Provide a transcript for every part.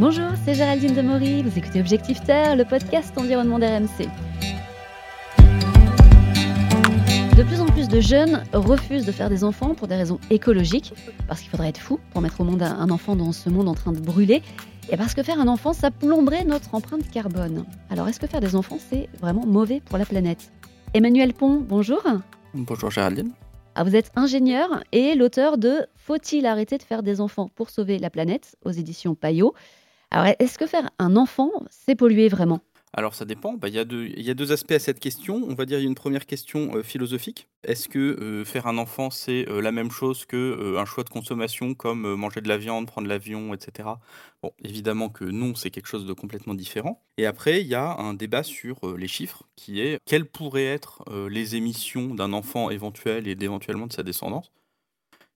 Bonjour, c'est Géraldine Demory, vous écoutez Objectif Terre, le podcast environnement d'RMC. De plus en plus de jeunes refusent de faire des enfants pour des raisons écologiques, parce qu'il faudrait être fou pour mettre au monde un enfant dans ce monde en train de brûler, et parce que faire un enfant, ça plomberait notre empreinte carbone. Alors est-ce que faire des enfants, c'est vraiment mauvais pour la planète? Emmanuel Pont, bonjour. Bonjour Géraldine. Ah, vous êtes ingénieur et l'auteur de Faut-il arrêter de faire des enfants pour sauver la planète? Aux éditions Payot. Alors, est-ce que faire un enfant, c'est polluer vraiment? Alors ça dépend, bah, il y, a deux, aspects à cette question. On va dire il y a une première question euh, philosophique. Est-ce que euh, faire un enfant c'est euh, la même chose que un choix de consommation comme manger de la viande, prendre l'avion, etc. Bon, évidemment que non, c'est quelque chose de complètement différent. Et après, il y a un débat sur les chiffres qui est quelles pourraient être les émissions d'un enfant éventuel et d'éventuellement de sa descendance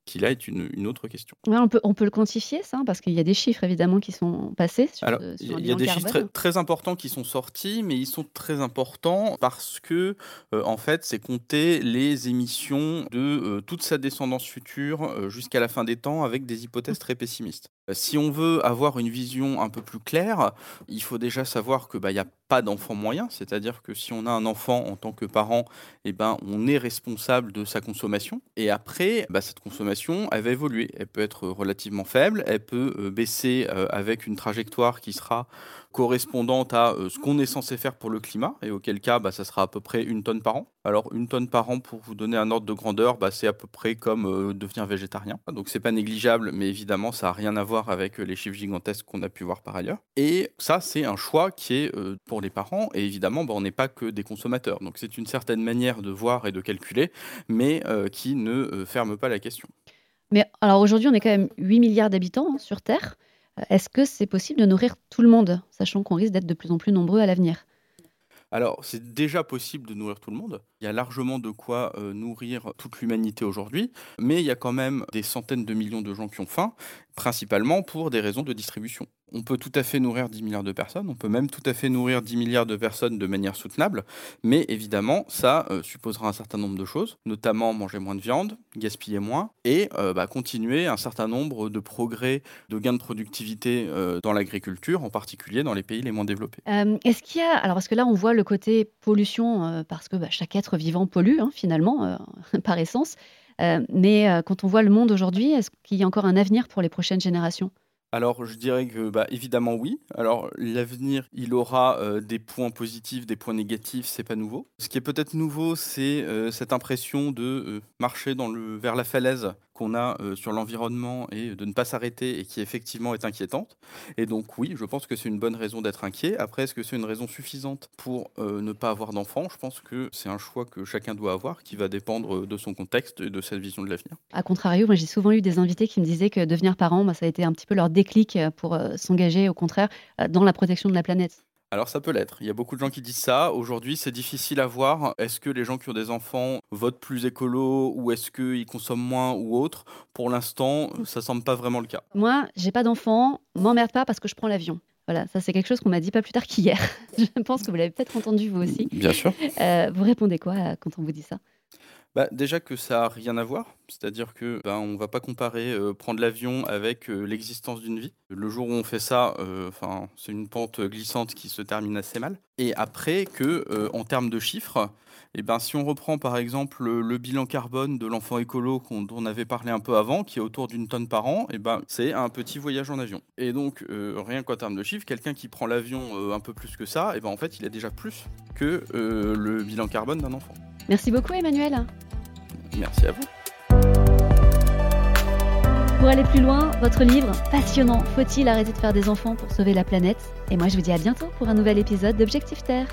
qui là est une, autre question. on, peut, on peut le quantifier, ça, parce qu'il y a des chiffres évidemment qui sont passés. Sur, il y a des chiffres très, importants qui sont sortis, mais ils sont très importants parce que, euh, en fait, c'est compter les émissions de euh, toute sa descendance future euh, jusqu'à la fin des temps avec des hypothèses très pessimistes. Si on veut avoir une vision un peu plus claire, il faut déjà savoir que bah, il n'y a pas d'enfant moyen, c'est-à-dire que si on a un enfant en tant que parent, eh ben, on est responsable de sa consommation. Et après, bah, cette consommation, elle va évoluer. Elle peut être relativement faible, elle peut euh, baisser euh, avec une trajectoire qui sera correspondante à euh, ce qu'on est censé faire pour le climat, et auquel cas, bah, ça sera à peu près une tonne par an. Alors, une tonne par an, pour vous donner un ordre de grandeur, bah, c'est à peu près comme euh, devenir végétarien. Donc, c'est pas négligeable, mais évidemment, ça n'a rien à voir avec euh, les chiffres gigantesques qu'on a pu voir par ailleurs. Et ça, c'est un choix qui est pour les parents, et évidemment, bah, on n'est pas que des consommateurs. Donc, c'est une certaine manière de voir et de calculer, mais qui ne ferme pas la question. Mais alors aujourd'hui, on est quand même 8 milliards d'habitants hein, sur Terre. Est-ce que c'est possible de nourrir tout le monde, sachant qu'on risque d'être de plus en plus nombreux à l'avenir? Alors, c'est déjà possible de nourrir tout le monde. Il y a largement de quoi euh, nourrir toute l'humanité aujourd'hui, mais il y a quand même des centaines de millions de gens qui ont faim, principalement pour des raisons de distribution on peut tout à fait nourrir 10 milliards de personnes, on peut même tout à fait nourrir 10 milliards de personnes de manière soutenable, mais évidemment, ça euh, supposera un certain nombre de choses, notamment manger moins de viande, gaspiller moins, et euh, bah, continuer un certain nombre de progrès, de gains de productivité euh, dans l'agriculture, en particulier dans les pays les moins développés. Est-ce qu'il y a, alors parce que là on voit le côté pollution, parce que bah, chaque être vivant pollue hein, finalement, par essence, mais quand on voit le monde aujourd'hui, est-ce qu'il y a encore un avenir pour les prochaines générations? Alors, je dirais que, bah, évidemment, oui. Alors, l'avenir, il aura euh, des points positifs, des points négatifs, c'est pas nouveau. Ce qui est peut-être nouveau, c'est euh, cette impression de euh, marcher vers la falaise qu'on a sur l'environnement et de ne pas s'arrêter et qui effectivement est inquiétante. Et donc, oui, je pense que c'est une bonne raison d'être inquiet. Après, est-ce que c'est une raison suffisante pour ne pas avoir d'enfants? Je pense que c'est un choix que chacun doit avoir qui va dépendre de son contexte et de sa vision de l'avenir. A contrario, moi, j'ai souvent eu des invités qui me disaient que devenir parent, ça a été un petit peu leur déclic euh, pour euh, s'engager, au contraire, euh, dans la protection de la planète alors ça peut l'être. Il y a beaucoup de gens qui disent ça. Aujourd'hui, c'est difficile à voir. Est-ce que les gens qui ont des enfants votent plus écolo ou est-ce qu'ils consomment moins ou autre? Pour l'instant, ça semble pas vraiment le cas. Moi, j'ai pas d'enfants, m'emmerde pas parce que je prends l'avion. Voilà, ça c'est quelque chose qu'on m'a dit pas plus tard qu'hier. je pense que vous l'avez peut-être entendu vous aussi. Bien sûr. vous répondez quoi quand on vous dit ça? Bah, déjà que ça n'a rien à voir, c'est-à-dire que ben, on va pas comparer euh, prendre l'avion avec euh, l'existence d'une vie. Le jour où on fait ça, euh, enfin c'est une pente glissante qui se termine assez mal. Et après que en termes de chiffres, eh ben, si on reprend par exemple le, bilan carbone de l'enfant écolo dont on avait parlé un peu avant, qui est autour d'une tonne par an, eh ben, c'est un petit voyage en avion. Et donc, rien qu'en termes de chiffres, quelqu'un qui prend l'avion un peu plus que ça, eh ben, en fait, il a déjà plus que le bilan carbone d'un enfant. Merci beaucoup Emmanuel. Merci à vous. Pour aller plus loin, votre livre passionnant Faut-il arrêter de faire des enfants pour sauver la planète? Et moi je vous dis à bientôt pour un nouvel épisode d'Objectif Terre.